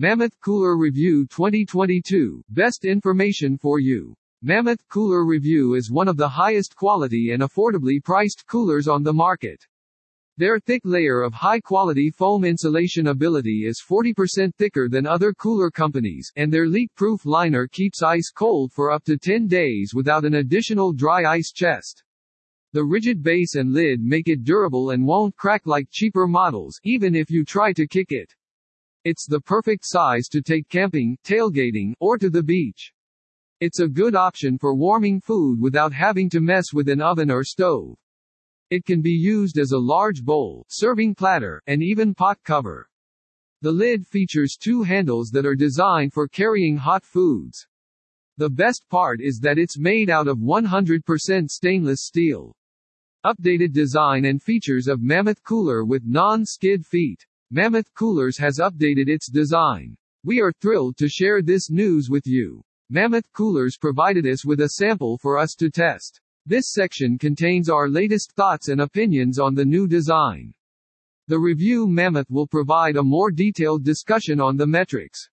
Mammoth Cooler Review 2022 Best information for you. Mammoth Cooler Review is one of the highest quality and affordably priced coolers on the market. Their thick layer of high-quality foam insulation ability is 40% thicker than other cooler companies, and their leak-proof liner keeps ice cold for up to 10 days without an additional dry ice chest. The rigid base and lid make it durable and won't crack like cheaper models, even if you try to kick it. It's the perfect size to take camping, tailgating, or to the beach. It's a good option for warming food without having to mess with an oven or stove. It can be used as a large bowl, serving platter, and even pot cover. The lid features two handles that are designed for carrying hot foods. The best part is that it's made out of 100% stainless steel. Updated design and features of Mammoth Cooler with non-skid feet. Mammoth Coolers has updated its design. We are thrilled to share this news with you. Mammoth Coolers provided us with a sample for us to test. This section contains our latest thoughts and opinions on the new design. The review Mammoth will provide a more detailed discussion on the metrics.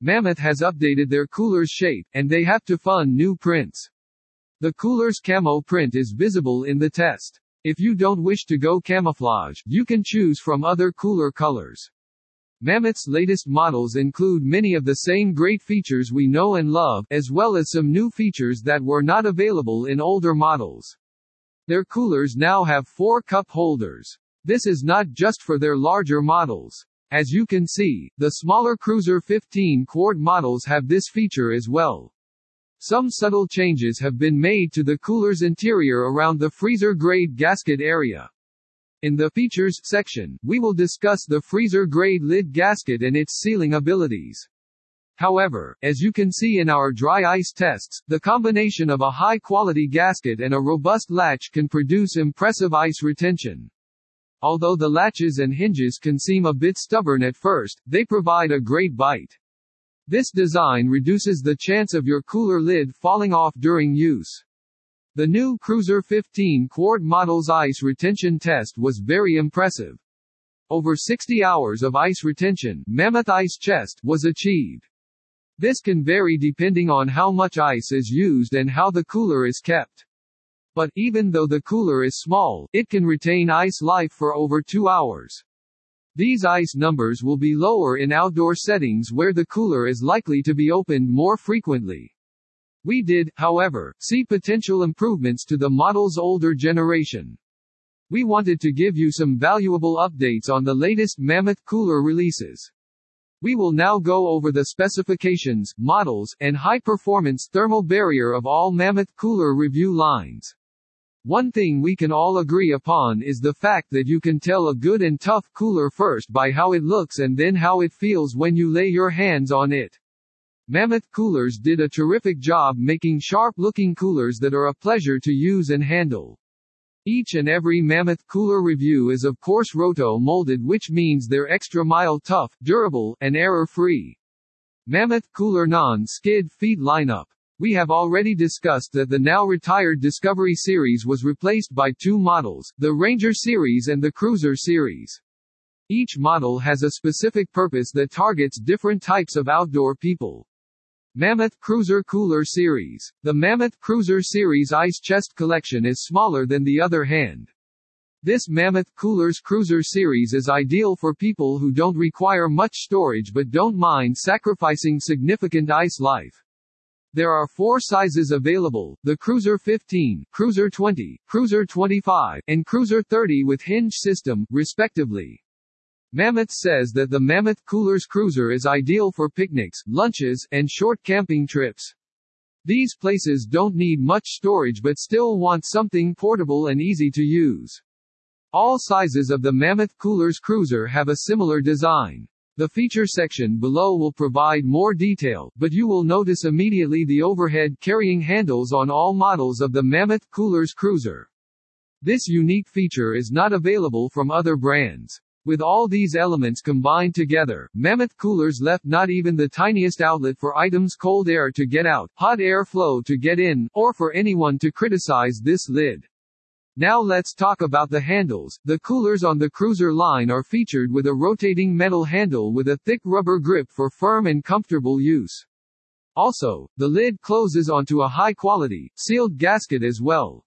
Mammoth has updated their cooler's shape, and they have to fund new prints. The cooler's camo print is visible in the test. If you don't wish to go camouflage, you can choose from other cooler colors. Mammoth's latest models include many of the same great features we know and love, as well as some new features that were not available in older models. Their coolers now have four cup holders. This is not just for their larger models. As you can see, the smaller Cruiser 15 quart models have this feature as well. Some subtle changes have been made to the cooler's interior around the freezer grade gasket area. In the features section, we will discuss the freezer grade lid gasket and its sealing abilities. However, as you can see in our dry ice tests, the combination of a high quality gasket and a robust latch can produce impressive ice retention. Although the latches and hinges can seem a bit stubborn at first, they provide a great bite. This design reduces the chance of your cooler lid falling off during use. The new Cruiser 15 quart model's ice retention test was very impressive. Over 60 hours of ice retention Mammoth Ice Chest was achieved. This can vary depending on how much ice is used and how the cooler is kept. But, even though the cooler is small, it can retain ice life for over 2 hours. These ice numbers will be lower in outdoor settings where the cooler is likely to be opened more frequently. We did, however, see potential improvements to the model's older generation. We wanted to give you some valuable updates on the latest Mammoth cooler releases. We will now go over the specifications, models, and high-performance thermal barrier of all Mammoth cooler review lines. One thing we can all agree upon is the fact that you can tell a good and tough cooler first by how it looks and then how it feels when you lay your hands on it. Mammoth Coolers did a terrific job making sharp-looking coolers that are a pleasure to use and handle. Each and every Mammoth cooler review is of course roto-molded which means they're extra mile tough, durable, and error-free. Mammoth Cooler Non-Skid Feet Lineup we have already discussed that the now retired Discovery series was replaced by two models, the Ranger series and the Cruiser series. Each model has a specific purpose that targets different types of outdoor people. Mammoth Cruiser Cooler Series. The Mammoth Cruiser Series Ice Chest Collection is smaller than the other hand. This Mammoth Coolers Cruiser Series is ideal for people who don't require much storage but don't mind sacrificing significant ice life. There are four sizes available, the Cruiser 15, Cruiser 20, Cruiser 25, and Cruiser 30 with hinge system, respectively. Mammoth says that the Mammoth Coolers Cruiser is ideal for picnics, lunches, and short camping trips. These places don't need much storage but still want something portable and easy to use. All sizes of the Mammoth Coolers Cruiser have a similar design. The feature section below will provide more detail, but you will notice immediately the overhead carrying handles on all models of the Mammoth Coolers Cruiser. This unique feature is not available from other brands. With all these elements combined together, Mammoth coolers left not even the tiniest outlet for items cold air to get out, hot air flow to get in, or for anyone to criticize this lid. Now let's talk about the handles. The coolers on the Cruiser line are featured with a rotating metal handle with a thick rubber grip for firm and comfortable use. Also, the lid closes onto a high-quality, sealed gasket as well.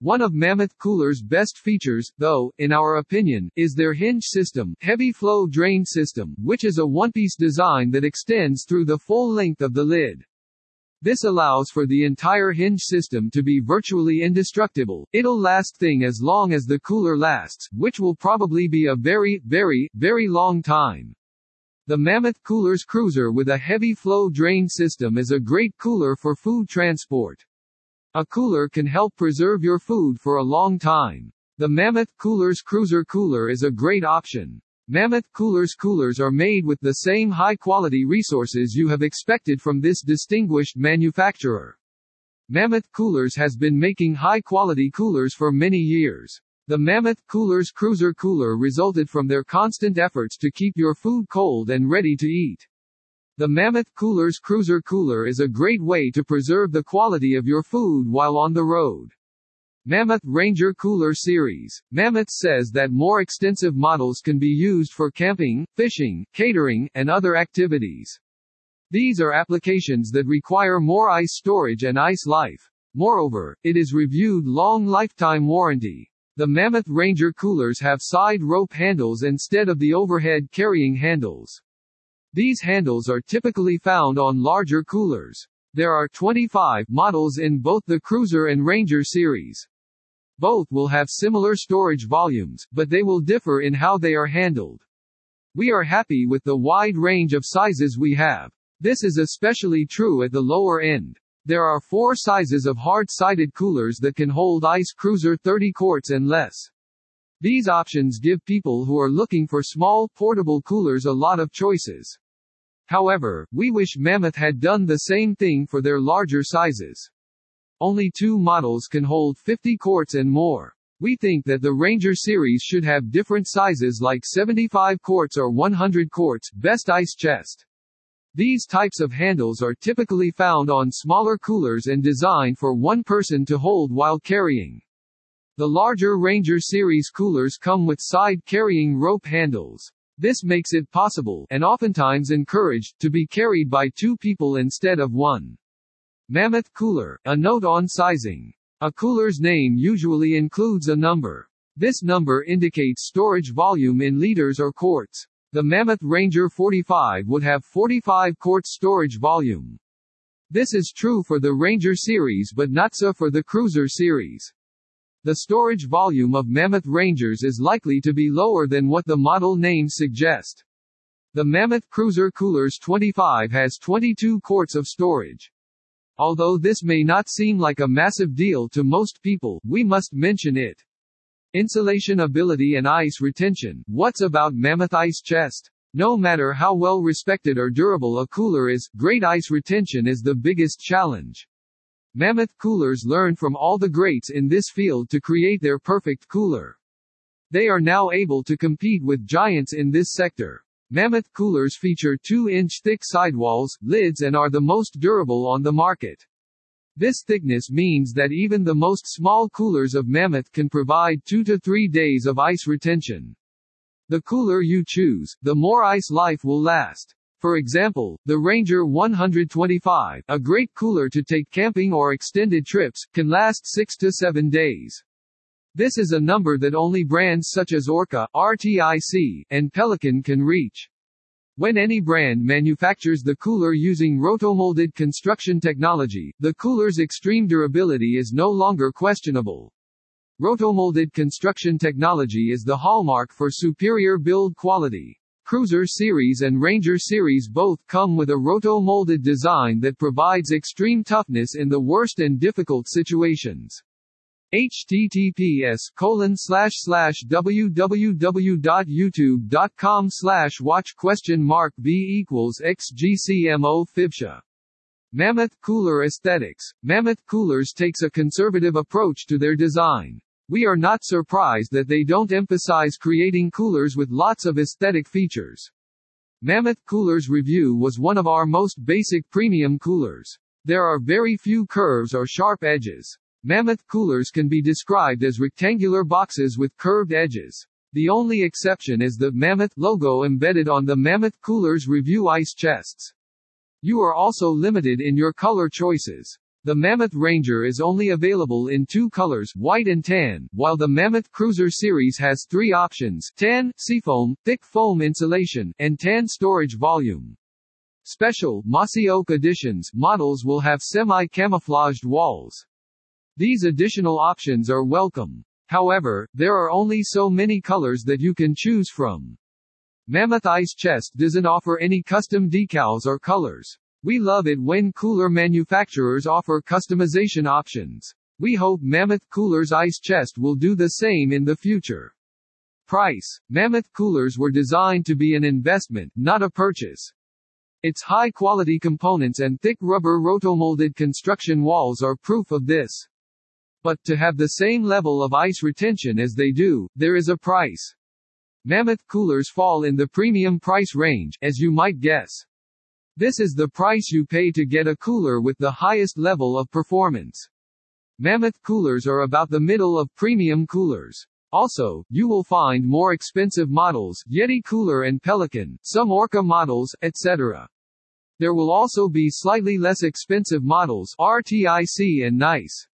One of Mammoth Cooler's best features, though, in our opinion, is their hinge system, heavy flow drain system, which is a one-piece design that extends through the full length of the lid. This allows for the entire hinge system to be virtually indestructible. It'll last thing as long as the cooler lasts, which will probably be a very, very, very long time. The Mammoth Coolers Cruiser with a heavy flow drain system is a great cooler for food transport. A cooler can help preserve your food for a long time. The Mammoth Coolers Cruiser Cooler is a great option. Mammoth Coolers coolers are made with the same high-quality resources you have expected from this distinguished manufacturer. Mammoth Coolers has been making high-quality coolers for many years. The Mammoth Coolers Cruiser Cooler resulted from their constant efforts to keep your food cold and ready to eat. The Mammoth Coolers Cruiser Cooler is a great way to preserve the quality of your food while on the road. Mammoth Ranger Cooler Series. Mammoth says that more extensive models can be used for camping, fishing, catering, and other activities. These are applications that require more ice storage and ice life. Moreover, it is reviewed long lifetime warranty. The Mammoth Ranger coolers have side rope handles instead of the overhead carrying handles. These handles are typically found on larger coolers. There are 25 models in both the Cruiser and Ranger series. Both will have similar storage volumes, but they will differ in how they are handled. We are happy with the wide range of sizes we have. This is especially true at the lower end. There are four sizes of hard-sided coolers that can hold Ice Cruiser 30 quarts and less. These options give people who are looking for small, portable coolers a lot of choices. However, we wish Mammoth had done the same thing for their larger sizes. Only two models can hold 50 quarts and more. We think that the Ranger series should have different sizes like 75 quarts or 100 quarts, best ice chest. These types of handles are typically found on smaller coolers and designed for one person to hold while carrying. The larger Ranger series coolers come with side carrying rope handles. This makes it possible, and oftentimes encouraged, to be carried by two people instead of one. Mammoth cooler, a note on sizing. A cooler's name usually includes a number. This number indicates storage volume in liters or quarts. The Mammoth Ranger 45 would have 45 quarts storage volume. This is true for the Ranger series but not so for the Cruiser series. The storage volume of Mammoth Rangers is likely to be lower than what the model names suggest. The Mammoth Cruiser Coolers 25 has 22 quarts of storage. Although this may not seem like a massive deal to most people, we must mention it. Insulation ability and ice retention. What's about Mammoth Ice Chest? No matter how well respected or durable a cooler is, great ice retention is the biggest challenge. Mammoth coolers learn from all the greats in this field to create their perfect cooler. They are now able to compete with giants in this sector. Mammoth coolers feature 2-inch thick sidewalls, lids and are the most durable on the market. This thickness means that even the most small coolers of Mammoth can provide 2 to 3 days of ice retention. The cooler you choose, the more ice life will last. For example, the Ranger 125, a great cooler to take camping or extended trips, can last 6 to 7 days. This is a number that only brands such as Orca, RTIC, and Pelican can reach. When any brand manufactures the cooler using rotomolded construction technology, the cooler's extreme durability is no longer questionable. Rotomolded construction technology is the hallmark for superior build quality. Cruiser Series and Ranger Series both come with a roto-molded design that provides extreme toughness in the worst and difficult situations https colon slash slash www.youtube.com slash watch question mark v equals xgcmo fibsha Mammoth Cooler Aesthetics. Mammoth Coolers takes a conservative approach to their design. We are not surprised that they don't emphasize creating coolers with lots of aesthetic features. Mammoth Coolers Review was one of our most basic premium coolers. There are very few curves or sharp edges. Mammoth coolers can be described as rectangular boxes with curved edges. The only exception is the Mammoth logo embedded on the Mammoth Coolers Review ice chests. You are also limited in your color choices. The Mammoth Ranger is only available in two colors, white and tan, while the Mammoth Cruiser series has three options, tan, seafoam, thick foam insulation, and tan storage volume. Special, Mossy Oak editions, models will have semi-camouflaged walls. These additional options are welcome. However, there are only so many colors that you can choose from. Mammoth Ice Chest doesn't offer any custom decals or colors. We love it when cooler manufacturers offer customization options. We hope Mammoth Coolers Ice Chest will do the same in the future. Price Mammoth coolers were designed to be an investment, not a purchase. Its high quality components and thick rubber rotomolded construction walls are proof of this. But, to have the same level of ice retention as they do, there is a price. Mammoth coolers fall in the premium price range, as you might guess. This is the price you pay to get a cooler with the highest level of performance. Mammoth coolers are about the middle of premium coolers. Also, you will find more expensive models, Yeti Cooler and Pelican, some Orca models, etc. There will also be slightly less expensive models, RTIC and Nice.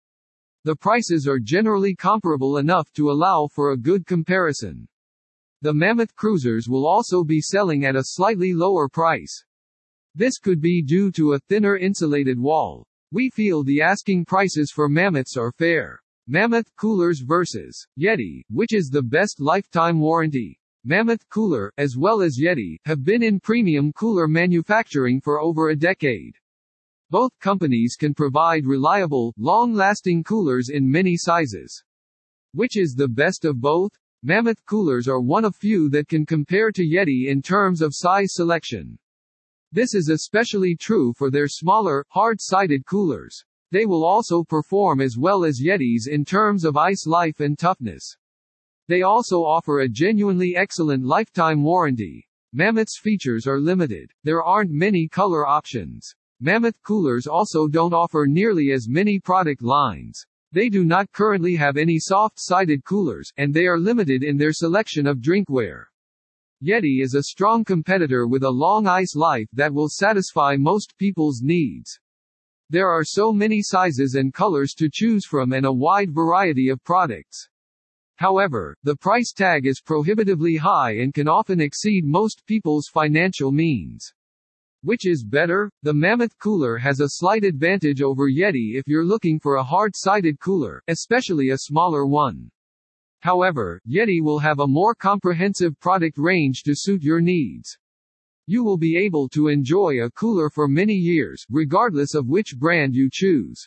The prices are generally comparable enough to allow for a good comparison. The Mammoth cruisers will also be selling at a slightly lower price. This could be due to a thinner insulated wall. We feel the asking prices for Mammoths are fair. Mammoth coolers versus Yeti, which is the best lifetime warranty. Mammoth Cooler, as well as Yeti, have been in premium cooler manufacturing for over a decade. Both companies can provide reliable, long-lasting coolers in many sizes. Which is the best of both? Mammoth coolers are one of few that can compare to Yeti in terms of size selection. This is especially true for their smaller, hard-sided coolers. They will also perform as well as Yetis in terms of ice life and toughness. They also offer a genuinely excellent lifetime warranty. Mammoth's features are limited. There aren't many color options. Mammoth coolers also don't offer nearly as many product lines. They do not currently have any soft-sided coolers, and they are limited in their selection of drinkware. Yeti is a strong competitor with a long ice life that will satisfy most people's needs. There are so many sizes and colors to choose from and a wide variety of products. However, the price tag is prohibitively high and can often exceed most people's financial means. Which is better? The Mammoth cooler has a slight advantage over Yeti if you're looking for a hard-sided cooler, especially a smaller one. However, Yeti will have a more comprehensive product range to suit your needs. You will be able to enjoy a cooler for many years, regardless of which brand you choose.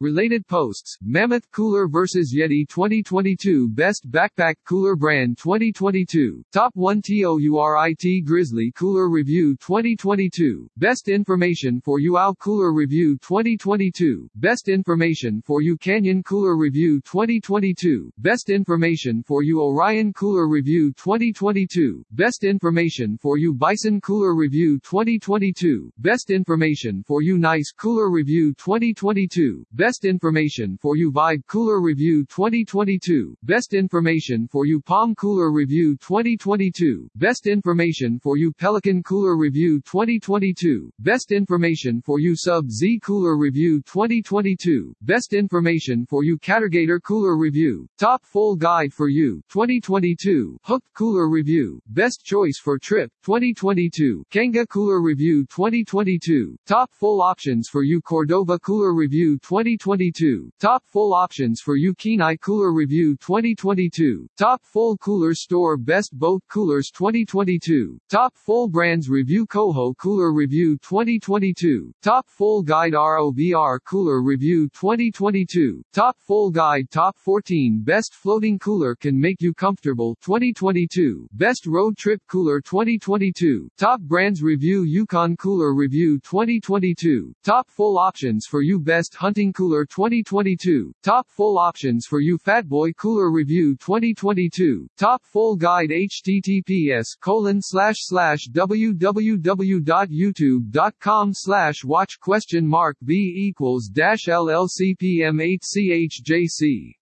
Related posts, Mammoth Cooler vs Yeti 2022 Best Backpack Cooler Brand 2022, Top 1 TOURIT Grizzly Cooler Review 2022, Best Information for You OW Cooler Review 2022, Best Information for You Canyon Cooler Review 2022, Best Information for You Orion Cooler Review 2022, Best Information for You Bison Cooler Review 2022, Best Information for You Nice Cooler Review 2022, Best Best Information for You Vibe Cooler Review 2022, Best Information for You Palm Cooler Review 2022, Best Information for You Pelican Cooler Review 2022, Best Information for You Sub Z Cooler Review 2022, Best Information for You Catergator Cooler Review, Top Full Guide for You 2022, Hooked Cooler Review, Best Choice for Trip 2022, Kanga Cooler Review 2022, Top Full Options for You Cordova Cooler Review 2022 2022, Top Full Options for You. Kenai Cooler Review 2022, Top Full Cooler Store. Best Boat Coolers 2022, Top Full Brands Review. Koho Cooler Review 2022, Top Full Guide. ROVR Cooler Review 2022, Top Full Guide. Top 14 Best Floating Cooler Can Make You Comfortable 2022, Best Road Trip Cooler 2022, Top Brands Review. Yukon Cooler Review 2022, Top Full Options for You. Best Hunting Cooler Cooler 2022, Top Full Options for You Fatboy Cooler Review 2022, Top Full Guide https colon slash slash www.youtube.com slash watch question mark b equals dash llcpm8chjc.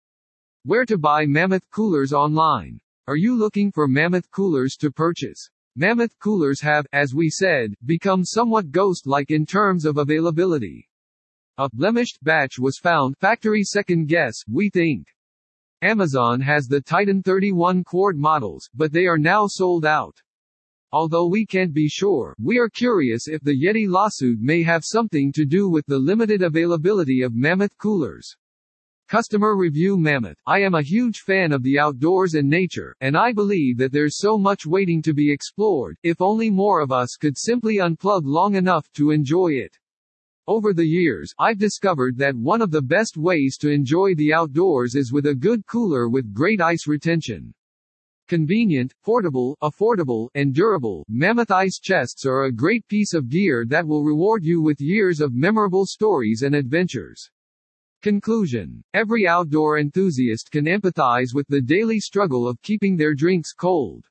Where to buy Mammoth Coolers online. Are you looking for Mammoth Coolers to purchase? Mammoth coolers have, as we said, become somewhat ghost-like in terms of availability. A blemished batch was found, factory second guess, we think. Amazon has the Titan 31 quart models, but they are now sold out. Although we can't be sure, we are curious if the Yeti lawsuit may have something to do with the limited availability of Mammoth coolers. Customer Review Mammoth. I am a huge fan of the outdoors and nature, and I believe that there's so much waiting to be explored, if only more of us could simply unplug long enough to enjoy it. Over the years, I've discovered that one of the best ways to enjoy the outdoors is with a good cooler with great ice retention. Convenient, portable, affordable, and durable, Mammoth ice chests are a great piece of gear that will reward you with years of memorable stories and adventures. Conclusion. Every outdoor enthusiast can empathize with the daily struggle of keeping their drinks cold.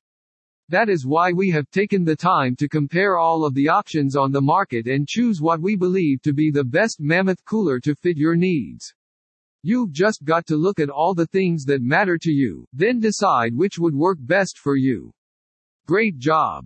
That is why we have taken the time to compare all of the options on the market and choose what we believe to be the best Mammoth cooler to fit your needs. You've just got to look at all the things that matter to you, then decide which would work best for you. Great job!